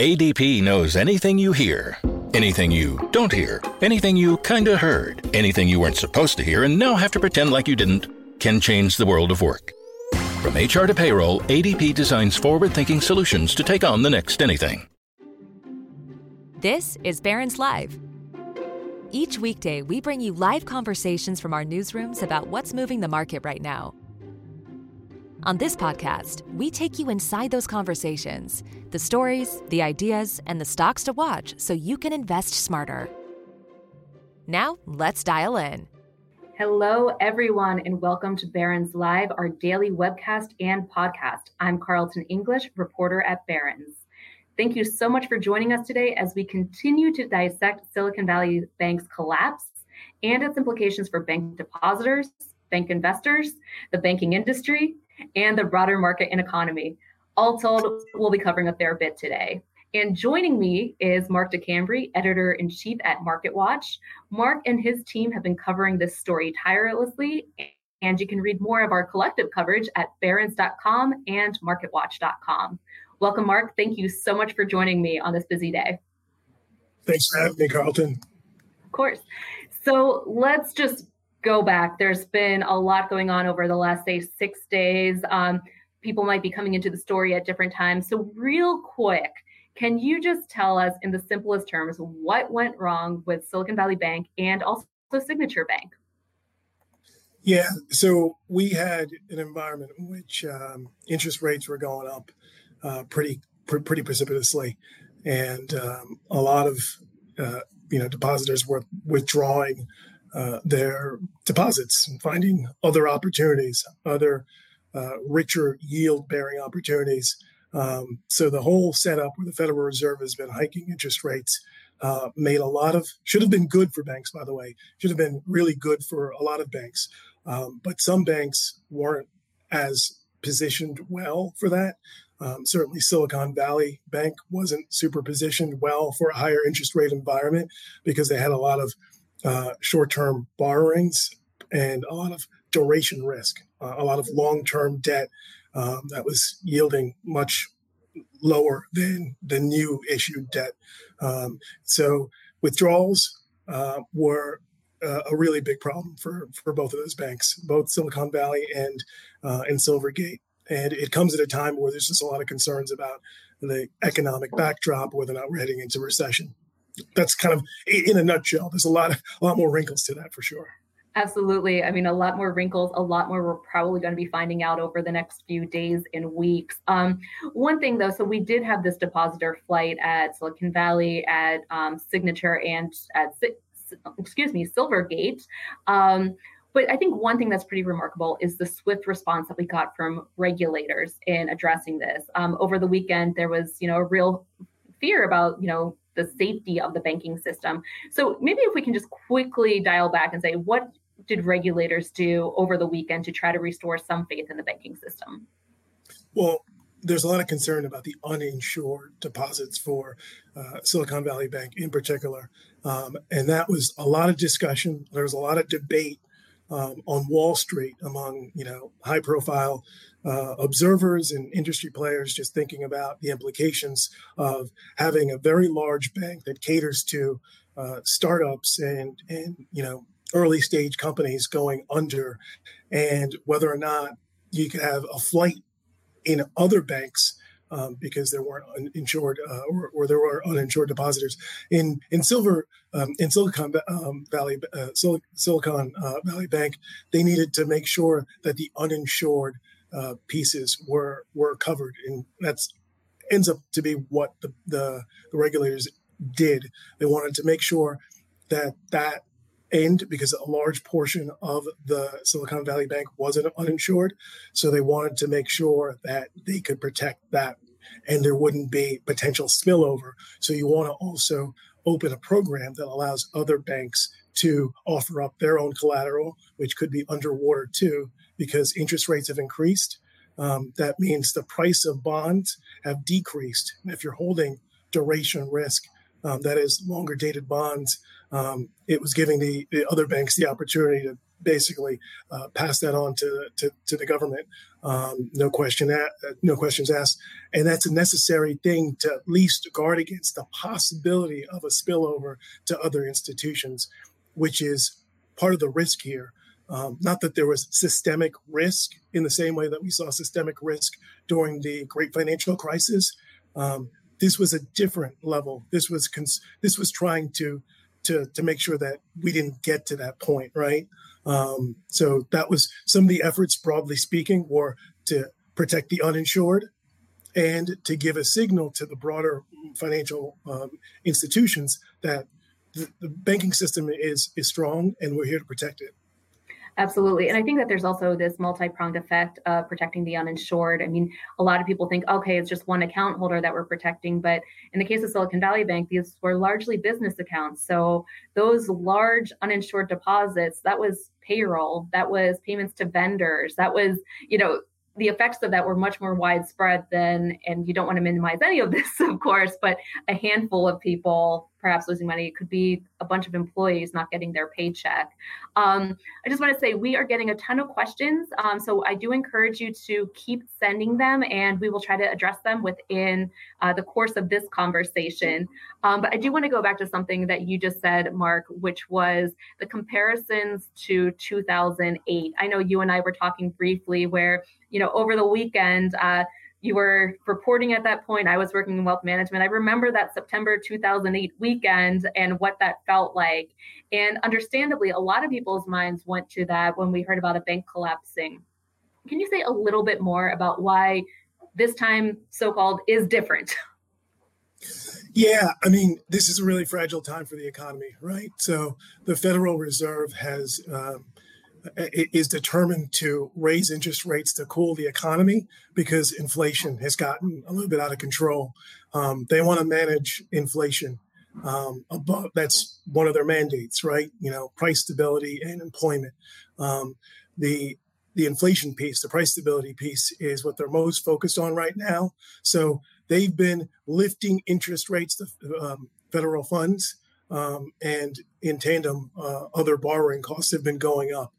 ADP knows anything you hear, anything you don't hear, anything you kinda heard, anything you weren't supposed to hear and now have to pretend like you didn't, can change the world of work. From HR to payroll, ADP designs forward thinking solutions to take on the next anything. This is Barron's Live. Each weekday, we bring you live conversations from our newsrooms about what's moving the market right now. On this podcast, we take you inside those conversations the stories, the ideas, and the stocks to watch so you can invest smarter. Now, let's dial in. Hello, everyone, and welcome to Barron's Live, our daily webcast and podcast. I'm Carleton English, reporter at Barron's. Thank you so much for joining us today as we continue to dissect Silicon Valley Bank's collapse and its implications for bank depositors, bank investors, the banking industry, and the broader market and economy. All told, we'll be covering a fair bit today. And joining me is Mark DeCambre, editor in chief at MarketWatch. Mark and his team have been covering this story tirelessly, and you can read more of our collective coverage at barrons.com and marketwatch.com. Welcome, Mark. Thank you so much for joining me on this busy day. Thanks for having me, Carleton. Of course. So let's just go back. There's been a lot going on over the last, say, six days. Um, people might be coming into the story at different times. So, real quick, can you just tell us, in the simplest terms, what went wrong with Silicon Valley Bank and also Signature Bank? Yeah, so we had an environment in which um, interest rates were going up uh, pretty pr- pretty precipitously, and um, a lot of uh, you know depositors were withdrawing uh, their deposits and finding other opportunities, other uh, richer yield bearing opportunities. Um, so the whole setup where the Federal Reserve has been hiking interest rates uh, made a lot of should have been good for banks, by the way, should have been really good for a lot of banks. Um, but some banks weren't as positioned well for that. Um, certainly, Silicon Valley Bank wasn't super positioned well for a higher interest rate environment because they had a lot of uh, short term borrowings and a lot of duration risk, uh, a lot of long term debt um, that was yielding much lower than the new issued debt. Um, so withdrawals uh, were uh, a really big problem for, for both of those banks, both Silicon Valley and uh, and Silvergate. And it comes at a time where there's just a lot of concerns about the economic backdrop, whether or not we're heading into recession that's kind of in a nutshell. There's a lot a lot more wrinkles to that for sure. Absolutely. I mean, a lot more wrinkles, a lot more we're probably going to be finding out over the next few days and weeks. Um, one thing though, so we did have this depositor flight at Silicon Valley, at um, Signature, and at excuse me, Silvergate. Um, but I think one thing that's pretty remarkable is the swift response that we got from regulators in addressing this. Um, over the weekend, there was, you know, a real fear about, you know, the safety of the banking system. So maybe if we can just quickly dial back and say, what did regulators do over the weekend to try to restore some faith in the banking system? Well, there's a lot of concern about the uninsured deposits for uh, Silicon Valley Bank in particular. Um, and that was a lot of discussion. There was a lot of debate um, on Wall Street among, you know, high profile uh, observers and industry players just thinking about the implications of having a very large bank that caters to uh, startups and and you know early stage companies going under, and whether or not you could have a flight in other banks um, because there weren't uninsured uh, or, or, there were uninsured depositors in in silver um, in Silicon um, Valley uh, Sil- Silicon uh, Valley Bank. They needed to make sure that the uninsured uh, pieces were were covered, and that's ends up to be what the, the, the regulators did. They wanted to make sure that that end because a large portion of the Silicon Valley Bank wasn't uninsured. So they wanted to make sure that they could protect that and there wouldn't be potential spillover. So you want to also open a program that allows other banks to offer up their own collateral, which could be underwater too, because interest rates have increased. Um, that means the price of bonds have decreased. If you're holding duration risk, um, that is longer dated bonds, um, it was giving the, the, other banks the opportunity to basically uh, pass that on to, to, to the government. Um, no question that, no questions asked, and that's a necessary thing to at least guard against the possibility of a spillover to other institutions, which is part of the risk here. Um, not that there was systemic risk in the same way that we saw systemic risk during the great financial crisis. Um, this was a different level. This was cons- this was trying to to to make sure that we didn't get to that point, right? Um, so that was some of the efforts, broadly speaking, were to protect the uninsured and to give a signal to the broader financial um, institutions that the, the banking system is is strong and we're here to protect it. Absolutely. And I think that there's also this multi pronged effect of protecting the uninsured. I mean, a lot of people think, okay, it's just one account holder that we're protecting. But in the case of Silicon Valley Bank, these were largely business accounts. So those large uninsured deposits, that was payroll, that was payments to vendors, that was, you know, the effects of that were much more widespread than, and you don't want to minimize any of this, of course, but a handful of people perhaps losing money. It could be a bunch of employees not getting their paycheck. Um, I just want to say we are getting a ton of questions. Um, so I do encourage you to keep sending them and we will try to address them within uh, the course of this conversation. Um, but I do want to go back to something that you just said, Mark, which was the comparisons to 2008. I know you and I were talking briefly where, you know, over the weekend, uh, you were reporting at that point. I was working in wealth management. I remember that September 2008 weekend and what that felt like. And understandably, a lot of people's minds went to that when we heard about a bank collapsing. Can you say a little bit more about why this time, so called, is different? Yeah, I mean, this is a really fragile time for the economy, right? So the Federal Reserve has um, is determined to raise interest rates to cool the economy because inflation has gotten a little bit out of control. Um, they want to manage inflation. Um, above, that's one of their mandates, right? You know, price stability and employment. Um, the the inflation piece, the price stability piece, is what they're most focused on right now. So they've been lifting interest rates to um, federal funds um, and in tandem, uh, other borrowing costs have been going up.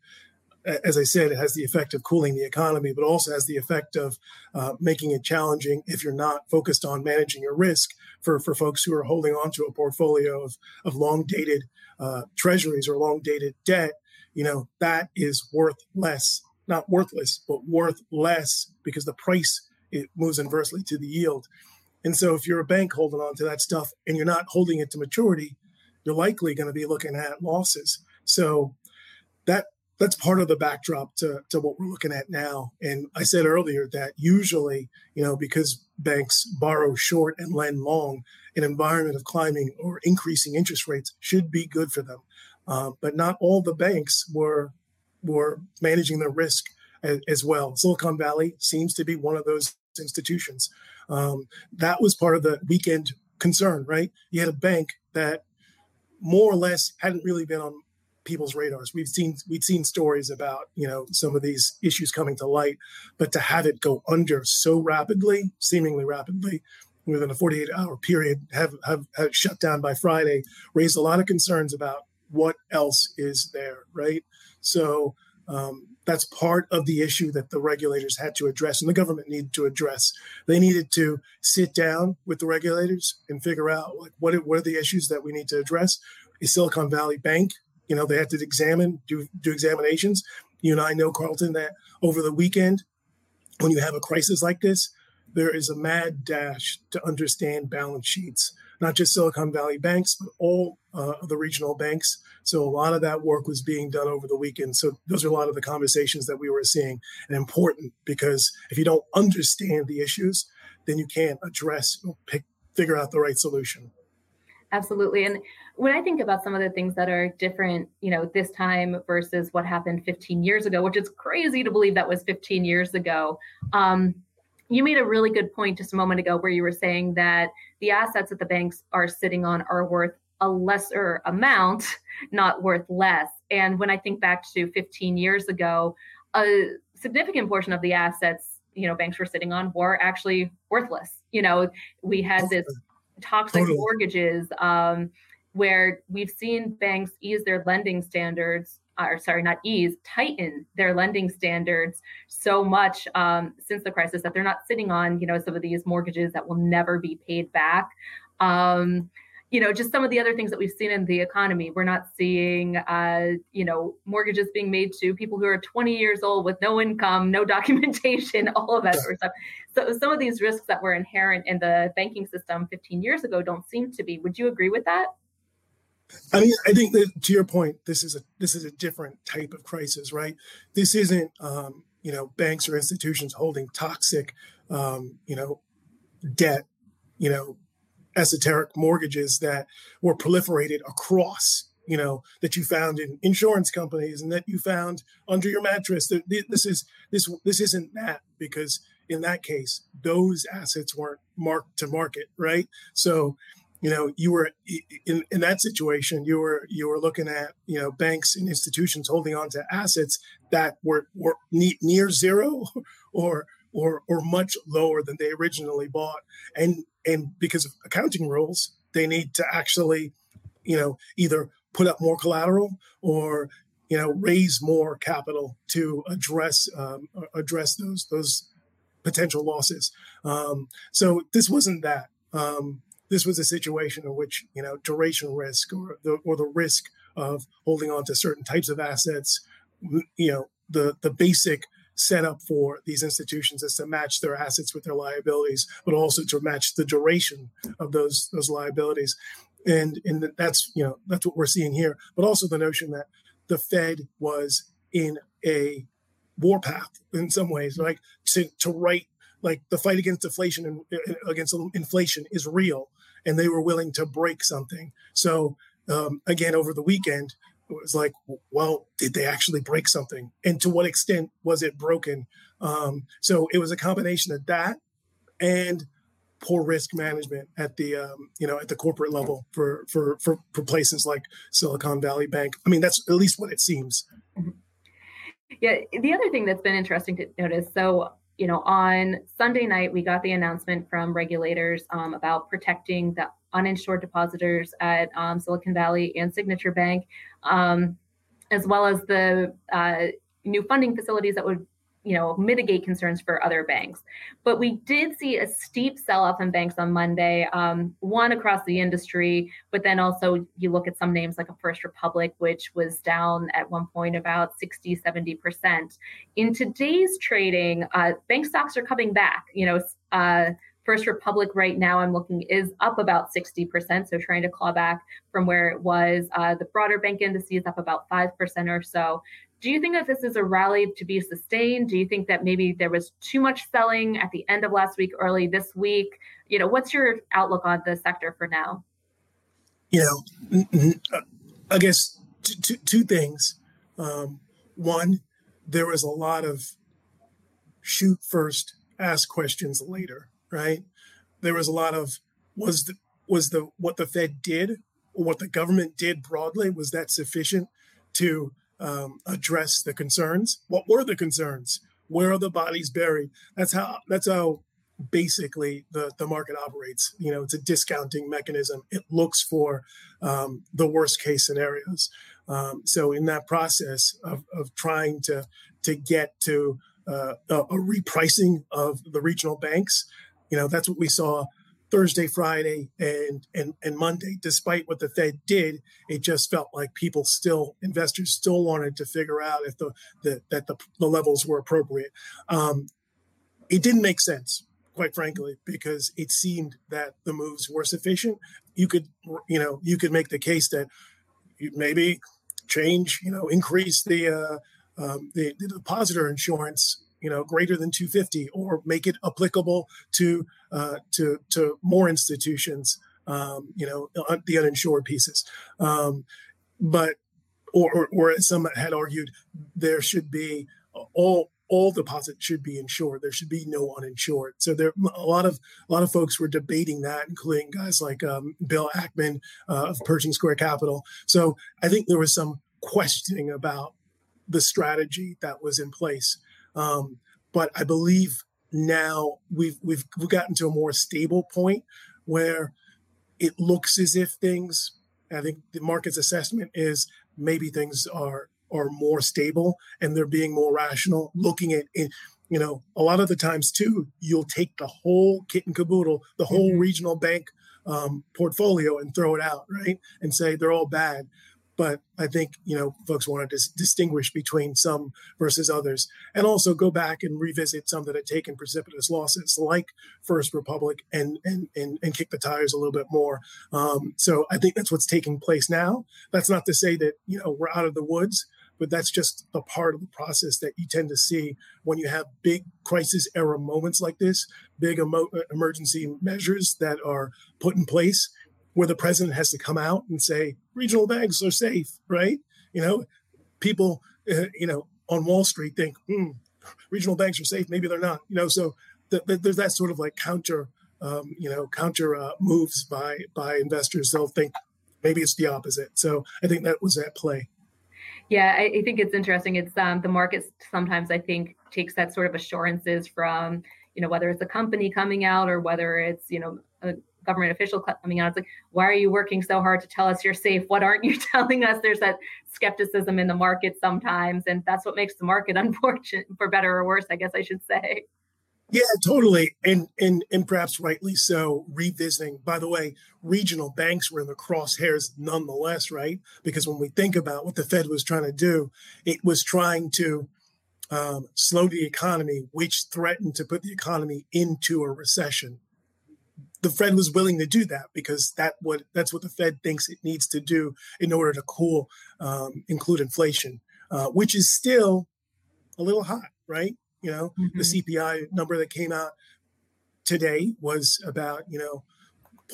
As I said, it has the effect of cooling the economy, but also has the effect of uh, making it challenging if you're not focused on managing your risk for, for folks who are holding on to a portfolio of, of long dated uh, treasuries or long dated debt. You know, that is worth less, not worthless, but worth less because the price it moves inversely to the yield. And so if you're a bank holding on to that stuff and you're not holding it to maturity, you're likely going to be looking at losses. So that that's part of the backdrop to, to what we're looking at now. And I said earlier that usually, you know, because banks borrow short and lend long, an environment of climbing or increasing interest rates should be good for them. Uh, but not all the banks were were managing their risk as, as, well. Silicon Valley seems to be one of those institutions. Um, that was part of the weekend concern, right? You had a bank that more or less hadn't really been on people's radars. We've seen we've seen stories about you know some of these issues coming to light, but to have it go under so rapidly, seemingly rapidly, within a 48 hour period, have, have have shut down by Friday, raised a lot of concerns about what else is there, right? So um, that's part of the issue that the regulators had to address and the government needed to address. They needed to sit down with the regulators and figure out like what, what are the issues that we need to address. Is Silicon Valley Bank, you know, they had to examine, do, do examinations. You and I know, Carleton, that over the weekend, when you have a crisis like this, there is a mad dash to understand balance sheets, not just Silicon Valley banks, but all uh, the regional banks. So a lot of that work was being done over the weekend. So those are a lot of the conversations that we were seeing and important because if you don't understand the issues, then you can't address or pick, figure out the right solution. Absolutely. And when I think about some of the things that are different, you know, this time versus what happened 15 years ago, which is crazy to believe that was 15 years ago. Um, you made a really good point just a moment ago where you were saying that the assets that the banks are sitting on are worth a lesser amount, not worth less. And when I think back to 15 years ago, a significant portion of the assets, you know, banks were sitting on were actually worthless. You know, we had this toxic mortgages um, where we've seen banks ease their lending standards or sorry, not ease, tighten their lending standards so much um, since the crisis that they're not sitting on, you know, some of these mortgages that will never be paid back. Um, you know, just some of the other things that we've seen in the economy. We're not seeing, uh, you know, mortgages being made to people who are 20 years old with no income, no documentation, all of that sort of stuff. So some of these risks that were inherent in the banking system 15 years ago don't seem to be. Would you agree with that? I mean, I think that to your point, this is a this is a different type of crisis, right? This isn't, um, you know, banks or institutions holding toxic, um, you know, debt, you know, esoteric mortgages that were proliferated across you know that you found in insurance companies and that you found under your mattress. This is this this isn't that because in that case those assets weren't marked to market right? So you know you were in, in that situation you were you were looking at you know banks and institutions holding on to assets that were were near zero or or or much lower than they originally bought. And and because of accounting rules they need to actually you know either put up more collateral or you know raise more capital to address um, address those those potential losses. Um, so this wasn't that. Um, this was a situation in which you know duration risk or the or the risk of holding on to certain types of assets you know the the basic setup for these institutions is to match their assets with their liabilities, but also to match the duration of those those liabilities. And and that's you know that's what we're seeing here. But also the notion that the Fed was in a warpath in some ways, like to to write like the fight against inflation and against inflation is real, and they were willing to break something. So um, again, over the weekend, it was like, well, did they actually break something? And to what extent was it broken? Um, so it was a combination of that and poor risk management at the um, you know at the corporate level for, for for for places like Silicon Valley Bank. I mean, that's at least what it seems. Yeah. The other thing that's been interesting to notice. So you know, on Sunday night, we got the announcement from regulators um, about protecting the uninsured depositors at um, Silicon Valley and Signature Bank, um, as well as the uh, new funding facilities that would you know mitigate concerns for other banks. But we did see a steep sell-off in banks on monday um, one across the industry but then also you look at some names like a first republic which was down at one point about 60 70% in today's trading uh, bank stocks are coming back you know uh, First Republic right now, I'm looking is up about 60%. So trying to claw back from where it was. Uh, the broader bank indices up about 5% or so. Do you think that this is a rally to be sustained? Do you think that maybe there was too much selling at the end of last week, early this week? You know, what's your outlook on the sector for now? You know, I guess two, two things. Um, one, there was a lot of shoot first, ask questions later right? There was a lot of was the was the what the Fed did or what the government did broadly was that sufficient to um, address the concerns? What were the concerns? Where are the bodies buried? That's how that's how basically the, the market operates. You know, it's a discounting mechanism. It looks for um, the worst case scenarios. Um, so in that process of, of trying to to get to uh, a, a repricing of the regional banks, you know, that's what we saw Thursday, Friday, and and and Monday. Despite what the Fed did, it just felt like people still, investors still wanted to figure out if the, the that the, the levels were appropriate. Um, it didn't make sense, quite frankly, because it seemed that the moves were sufficient. You could, you know, you could make the case that maybe change, you know, increase the uh, um, the, the depositor insurance you know greater than 250 or make it applicable to uh, to to more institutions um, you know the uninsured pieces um, but or, or, or as some had argued there should be all all deposits should be insured. There should be no uninsured. So there, a lot of a lot of folks were debating that, including guys like um, Bill Ackman uh, of Pershing Square Capital. So I think there was some questioning about the strategy that was in place. Um, but I believe now we've we've we've gotten to a more stable point where it looks as if things. I think the market's assessment is maybe things are are more stable and they're being more rational, looking at it. You know, a lot of the times too, you'll take the whole kit and caboodle, the whole mm-hmm. regional bank um, portfolio and throw it out, right? And say they're all bad. But I think you know folks want to dis- distinguish between some versus others, and also go back and revisit some that had taken precipitous losses, like First Republic, and and and, and kick the tires a little bit more. Um, so I think that's what's taking place now. That's not to say that you know we're out of the woods, but that's just a part of the process that you tend to see when you have big crisis era moments like this, big emo- emergency measures that are put in place where the president has to come out and say regional banks are safe, right? You know, people, uh, you know, on Wall Street think, hmm, regional banks are safe. Maybe they're not. You know, so th- th- there's that sort of like counter, um, you know, counter uh, moves by by investors. They'll think maybe it's the opposite. So I think that was at play. Yeah, I, I think it's interesting. It's um, the market sometimes I think takes that sort of assurances from you know whether it's a company coming out or whether it's you know a government official coming out. It's like, why are you working so hard to tell us you're safe? What aren't you telling us? There's that skepticism in the market sometimes, and that's what makes the market unfortunate, for better or worse, I guess I should say. Yeah, totally, and and and perhaps rightly so. Revisiting, by the way, regional banks were in the crosshairs nonetheless, right? Because when we think about what the Fed was trying to do, it was trying to um, slow the economy, which threatened to put the economy into a recession the Fed was willing to do that because that what that's what the Fed thinks it needs to do in order to cool, um, include inflation, uh, which is still a little hot, right? You know, mm-hmm. the CPI number that came out today was about you know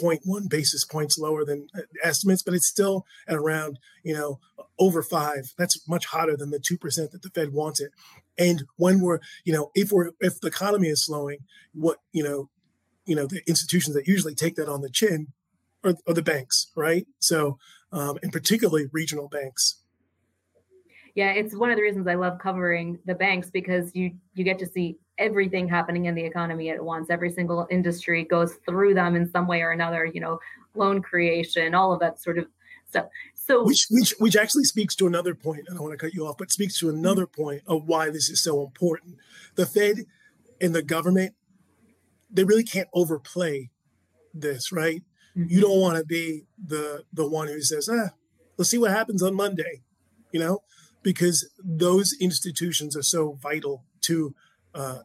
0.1 basis points lower than uh, estimates, but it's still at around, you know, over five. That's much hotter than the 2% that the Fed wants it. And when we're, you know, if we're, if the economy is slowing, what, you know, you know the institutions that usually take that on the chin are, are the banks right? So um, and particularly regional banks. Yeah it's one of the reasons i love covering the banks because you you get to see everything happening in the economy at once. Every single industry goes through them in some way or another you know loan creation all of that sort of stuff. So which which which actually speaks to another point i don't want to cut you off but speaks to another point of why this is so important. The fed and the government they really can't overplay this, right? Mm-hmm. You don't want to be the the one who says, "Ah, let's see what happens on Monday," you know, because those institutions are so vital to uh,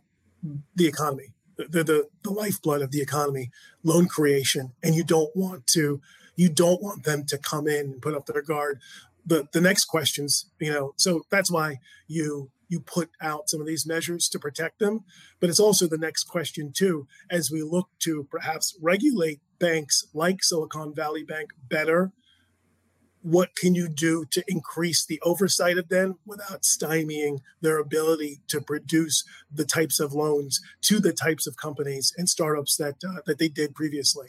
the economy. They're the the lifeblood of the economy, loan creation, and you don't want to you don't want them to come in and put up their guard. The the next questions, you know, so that's why you you put out some of these measures to protect them. But it's also the next question, too, as we look to perhaps regulate banks like Silicon Valley Bank better. What can you do to increase the oversight of them without stymieing their ability to produce the types of loans to the types of companies and startups that uh, that they did previously?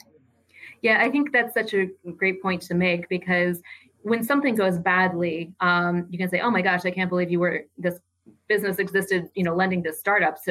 Yeah, I think that's such a great point to make because when something goes badly, um, you can say, "Oh my gosh, I can't believe you were this business existed, you know, lending to startups.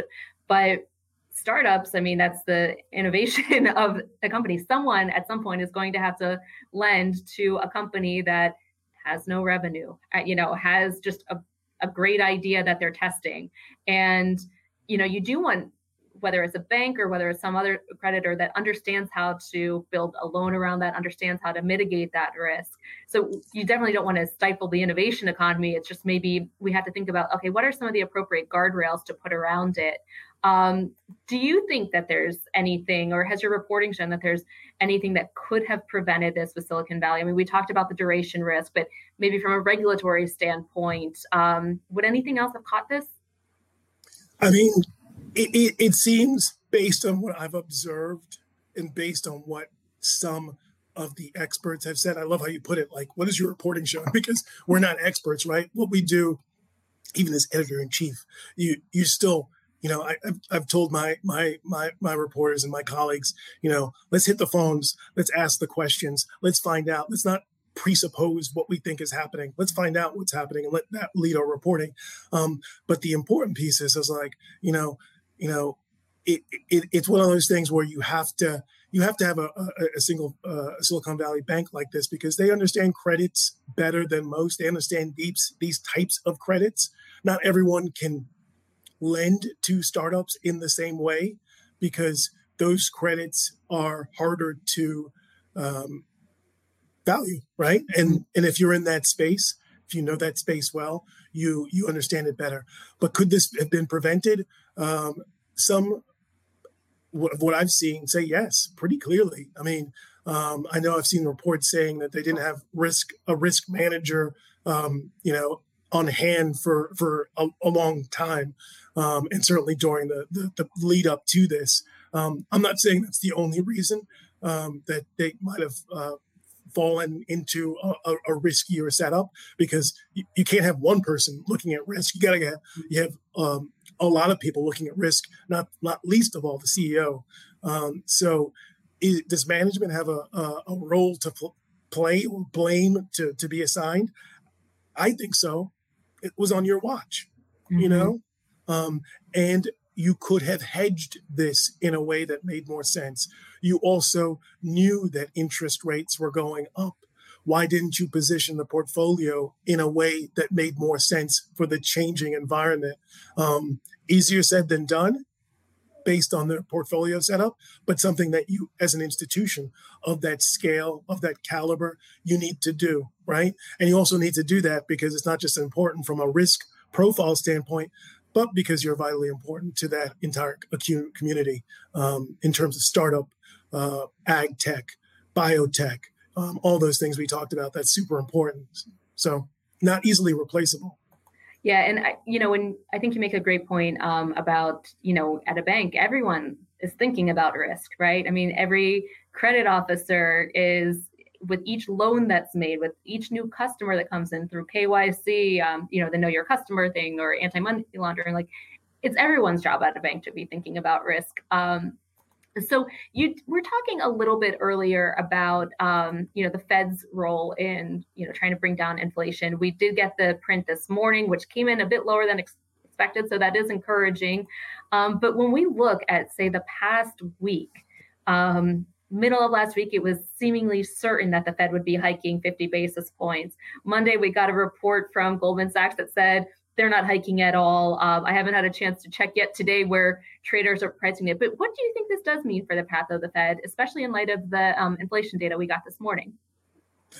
But startups, I mean, that's the innovation of a company. Someone at some point is going to have to lend to a company that has no revenue, uh, you know, has just a, a great idea that they're testing. And, you know, you do want whether it's a bank or whether it's some other creditor that understands how to build a loan around that, understands how to mitigate that risk. So you definitely don't want to stifle the innovation economy. It's just maybe we have to think about okay, what are some of the appropriate guardrails to put around it? Um, do you think that there's anything, or has your reporting shown that there's anything that could have prevented this with Silicon Valley? I mean, we talked about the duration risk, but maybe from a regulatory standpoint, um, would anything else have caught this? I mean, it, it, it seems based on what I've observed and based on what some of the experts have said. I love how you put it. Like, what is your reporting showing? Because we're not experts, right? What we do, even as editor in chief, you you still, you know, I, have I've told my my my my reporters and my colleagues, you know, let's hit the phones, let's ask the questions, let's find out. Let's not presuppose what we think is happening. Let's find out what's happening and let that lead our reporting. Um, but the important piece is, is like, you know, you know, it, it, it's one of those things where you have to you have to have a, a, a single uh, Silicon Valley bank like this because they understand credits better than most. They understand these these types of credits. Not everyone can lend to startups in the same way because those credits are harder to um, value, right? And and if you're in that space, if you know that space well, you you understand it better. But could this have been prevented? Um, some of what I've seen say yes, pretty clearly. I mean, um, I know I've seen reports saying that they didn't have risk a risk manager, um, you know, on hand for for a, a long time, um, and certainly during the, the, the lead up to this. Um, I'm not saying that's the only reason um, that they might have uh, fallen into a, a, riskier setup because you, you, can't have one person looking at risk. You got to get you have um, a lot of people looking at risk, not not least of all the CEO. Um, so, is, does management have a, a, a role to pl- play or blame to to be assigned? I think so. It was on your watch, mm-hmm. you know, um, and you could have hedged this in a way that made more sense. You also knew that interest rates were going up. Why didn't you position the portfolio in a way that made more sense for the changing environment? Um, easier said than done based on the portfolio setup, but something that you, as an institution of that scale, of that caliber, you need to do, right? And you also need to do that because it's not just important from a risk profile standpoint, but because you're vitally important to that entire community um, in terms of startup, uh, ag tech, biotech, um, all those things we talked about. That's super important. So not easily replaceable. Yeah, and I, you know, and I think you make a great point um, about you know, at a bank, everyone is thinking about risk, right? I mean, every credit officer is with each loan that's made, with each new customer that comes in through KYC, um, you know, the know your customer thing or anti money laundering, like it's everyone's job at a bank to be thinking about risk. Um, so you we're talking a little bit earlier about um, you know the Fed's role in you know trying to bring down inflation. We did get the print this morning, which came in a bit lower than expected, so that is encouraging. Um, but when we look at say the past week, um, middle of last week, it was seemingly certain that the Fed would be hiking 50 basis points. Monday, we got a report from Goldman Sachs that said they're not hiking at all. Um, I haven't had a chance to check yet today where traders are pricing it. But what do you think this does mean for the path of the Fed, especially in light of the um, inflation data we got this morning?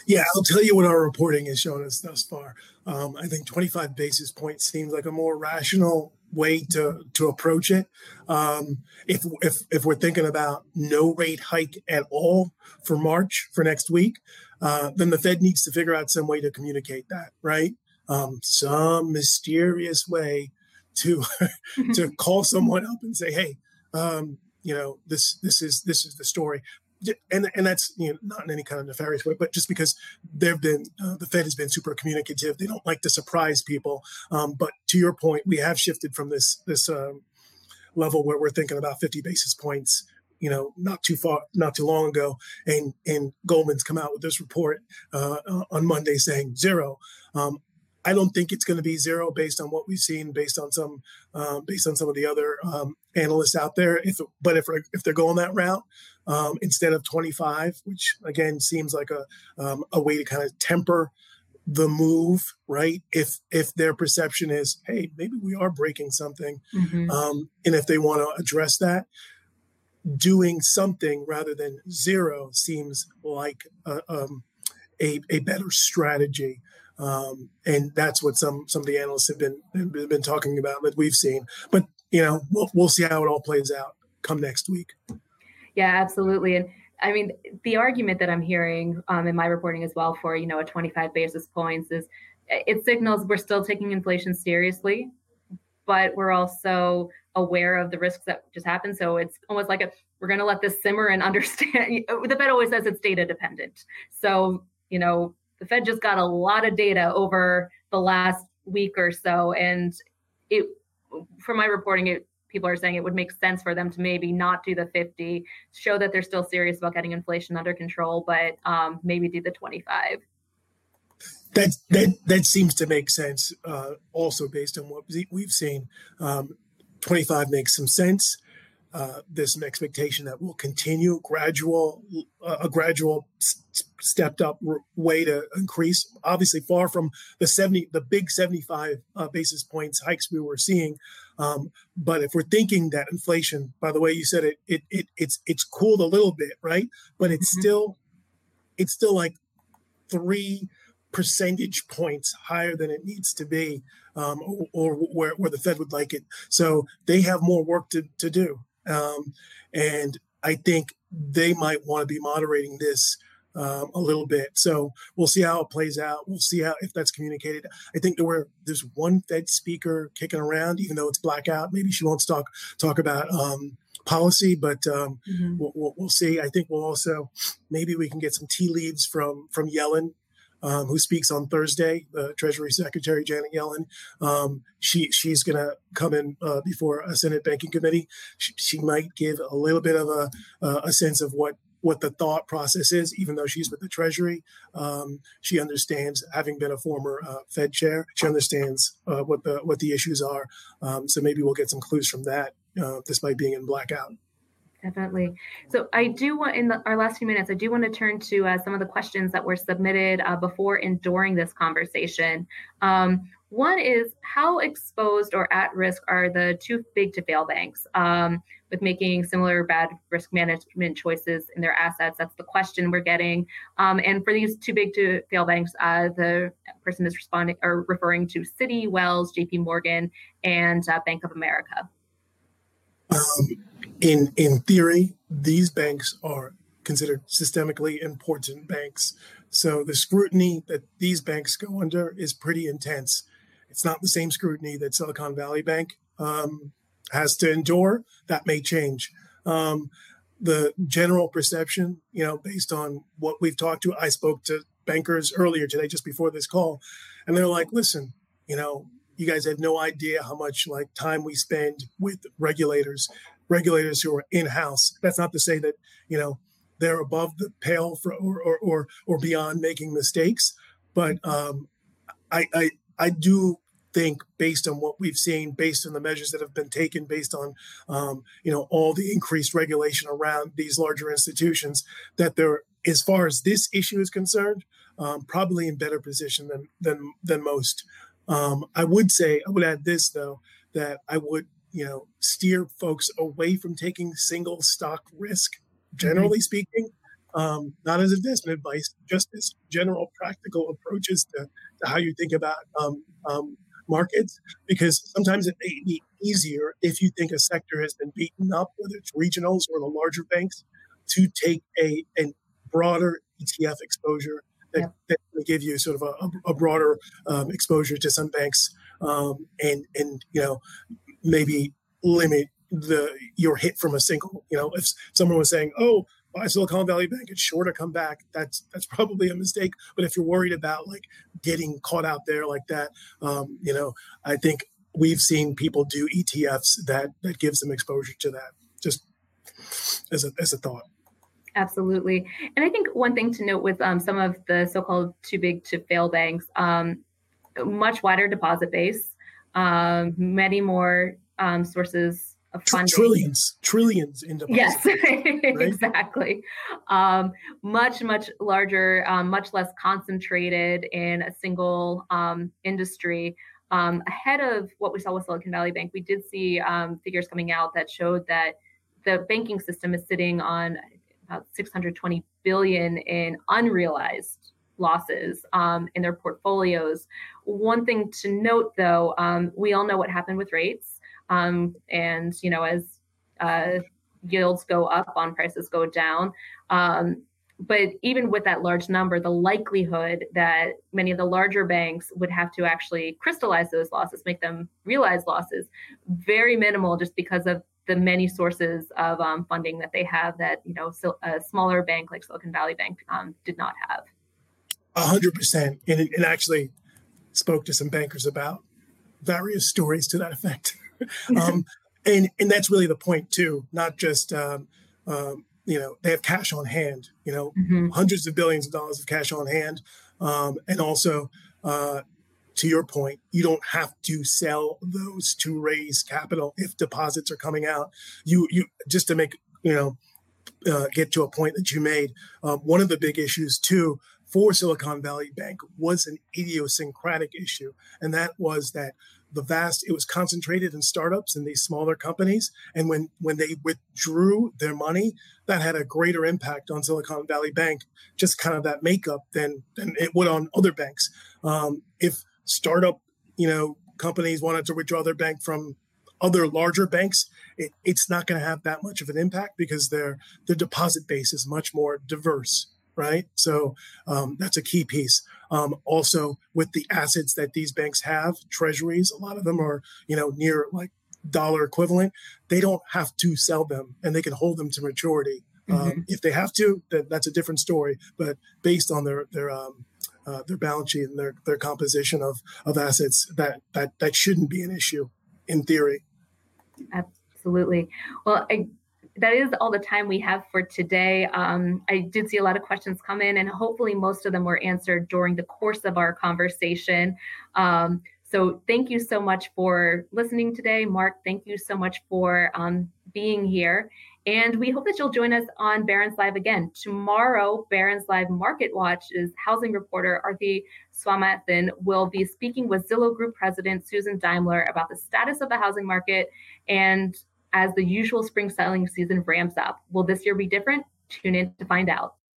Yeah, I'll tell you what our reporting has shown us thus far. Um, I think 25 basis points seems like a more rational way to to approach it. Um, if if if we're thinking about no rate hike at all for March for next week, uh, then the Fed needs to figure out some way to communicate that, right? Um, some mysterious way to to call someone up and say, hey, um, you know, this this is this is the story and and that's you know not in any kind of nefarious way, but just because they've been uh, the Fed has been super communicative. They don't like to surprise people. Um, but to your point, we have shifted from this this um, level where we're thinking about 50 basis points. You know, not too far, not too long ago, and and Goldman's come out with this report uh, on Monday saying zero. Um, I don't think it's going to be zero based on what we've seen, based on some, um, based on some of the other um, analysts out there. If but if if they're going that route um, instead of 25, which again seems like a um, a way to kind of temper the move, right? If if their perception is, hey, maybe we are breaking something, mm-hmm. Um, and if they want to address that, doing something rather than zero seems like a, um, a, a better strategy. Um, and that's what some some of the analysts have been have been talking about that we've seen. But you know, we'll we'll see how it all plays out come next week. Yeah, absolutely. And I mean, the argument that I'm hearing um, in my reporting as well for you know a 25 basis points is it signals we're still taking inflation seriously, but we're also aware of the risks that just happened. So it's almost like a we're going to let this simmer and understand. the Fed always says it's data dependent. So you know the Fed just got a lot of data over the last week or so, and it, from my reporting, it people are saying it would make sense for them to maybe not do the 50, show that they're still serious about getting inflation under control, but um, maybe do the 25. That that that seems to make sense. Uh, also, based on what we've seen, um, 25 makes some sense. Uh, this expectation that will continue gradual, uh, a gradual stepped up r- way to increase. Obviously, far from the 70, the big 75 uh, basis points hikes we were seeing. Um, but if we're thinking that inflation, by the way you said it, it, it it's it's cooled a little bit, right? But it's mm-hmm. still, it's still like three percentage points higher than it needs to be, um, or, or where, where the Fed would like it. So they have more work to, to do. Um, and I think they might want to be moderating this um, a little bit. So we'll see how it plays out. We'll see how if that's communicated. I think there were there's one Fed speaker kicking around, even though it's blackout. Maybe she won't talk talk about um, policy, but um, mm-hmm. we'll, we'll, see. I think we'll also maybe we can get some tea leaves from from Yellen um, who speaks on Thursday, the Treasury Secretary Janet Yellen. Um, she she's going to come in uh, before a Senate Banking Committee. She, she, might give a little bit of a uh, a sense of what what the thought process is, even though she's with the Treasury. Um, she understands, having been a former uh, Fed chair, she understands uh, what the what the issues are. Um, so maybe we'll get some clues from that, uh, despite being in blackout. Definitely. So I do want, in the, our last few minutes, I do want to turn to uh, some of the questions that were submitted uh, before and during this conversation. Um, one is how exposed or at risk are the too big to fail banks um, with making similar bad risk management choices in their assets? That's the question we're getting. Um, and for these too big to fail banks, uh, the person is responding or referring to Citi, Wells, JP Morgan, and uh, Bank of America. Um, in in theory, these banks are considered systemically important banks. So the scrutiny that these banks go under is pretty intense. It's not the same scrutiny that Silicon Valley Bank um, has to endure. That may change. Um, the general perception, you know, based on what we've talked to, I spoke to bankers earlier today, just before this call, and they're like, listen, you know, you guys have no idea how much like time we spend with regulators regulators who are in house. That's not to say that you know they're above the pale for or or or, or beyond making mistakes, but um, I, I I do think based on what we've seen, based on the measures that have been taken, based on um, you know all the increased regulation around these larger institutions, that they're as far as this issue is concerned, um, probably in better position than than than most. Um, I would say I would add this though that I would you know steer folks away from taking single stock risk generally mm-hmm. speaking um, not as investment advice just as general practical approaches to, to how you think about um, um, markets because sometimes it may be easier if you think a sector has been beaten up whether it's regionals or the larger banks to take a, a broader etf exposure that, yeah. that will give you sort of a, a broader um, exposure to some banks um, and and you know maybe limit the your hit from a single. You know, if someone was saying, "Oh, buy Silicon Valley Bank, it's sure to come back," that's that's probably a mistake. But if you're worried about like getting caught out there like that, um, you know, I think we've seen people do ETFs that that gives them exposure to that. Just as a as a thought. Absolutely, and I think one thing to note with um, some of the so-called too big to fail banks, um, much wider deposit base um, many more um, sources of funding. Trillions, trillions in deposits. Yes, right? exactly. Um, much, much larger, um, much less concentrated in a single um, industry. Um, ahead of what we saw with Silicon Valley Bank, we did see um, figures coming out that showed that the banking system is sitting on about 620 billion in unrealized losses um, in their portfolios. One thing to note, though, um, we all know what happened with rates, um, and you know as uh, yields go up, bond prices go down. Um, but even with that large number, the likelihood that many of the larger banks would have to actually crystallize those losses, make them realize losses, very minimal, just because of the many sources of um, funding that they have that you know a smaller bank like Silicon Valley Bank um, did not have. A hundred percent, and actually spoke to some bankers about various stories to that effect. um, and and that's really the point too. Not just um, um, you know they have cash on hand. You know, mm-hmm. hundreds of billions of dollars of cash on hand, um, and also uh, to your point, you don't have to sell those to raise capital if deposits are coming out. You you just to make you know uh, get to a point that you made. Um, one of the big issues too for Silicon Valley Bank was an idiosyncratic issue, and that was that the vast it was concentrated in startups and these smaller companies and when when they withdrew their money that had a greater impact on silicon valley bank just kind of that makeup than than it would on other banks. Um, if startup you know companies wanted to withdraw their bank from other larger banks it, it's not going to have that much of an impact because their their deposit base is much more diverse right? So um, that's a key piece. Um, also, with the assets that these banks have, treasuries, a lot of them are, you know, near like dollar equivalent. They don't have to sell them and they can hold them to maturity. Um, mm-hmm. Um, if they have to, that, that's a different story. But based on their their um, uh, their balance sheet and their their composition of of assets, that that that shouldn't be an issue in theory. Absolutely. Well, I that is all the time we have for today. Um, I did see a lot of questions come in, and hopefully, most of them were answered during the course of our conversation. Um, so, thank you so much for listening today. Mark, thank you so much for um, being here. And we hope that you'll join us on Barron's Live again. Tomorrow, Barron's Live MarketWatch's housing reporter, Arthi Swaminathan will be speaking with Zillow Group President Susan Daimler about the status of the housing market and as the usual spring selling season ramps up. Will this year be different? Tune in to find out.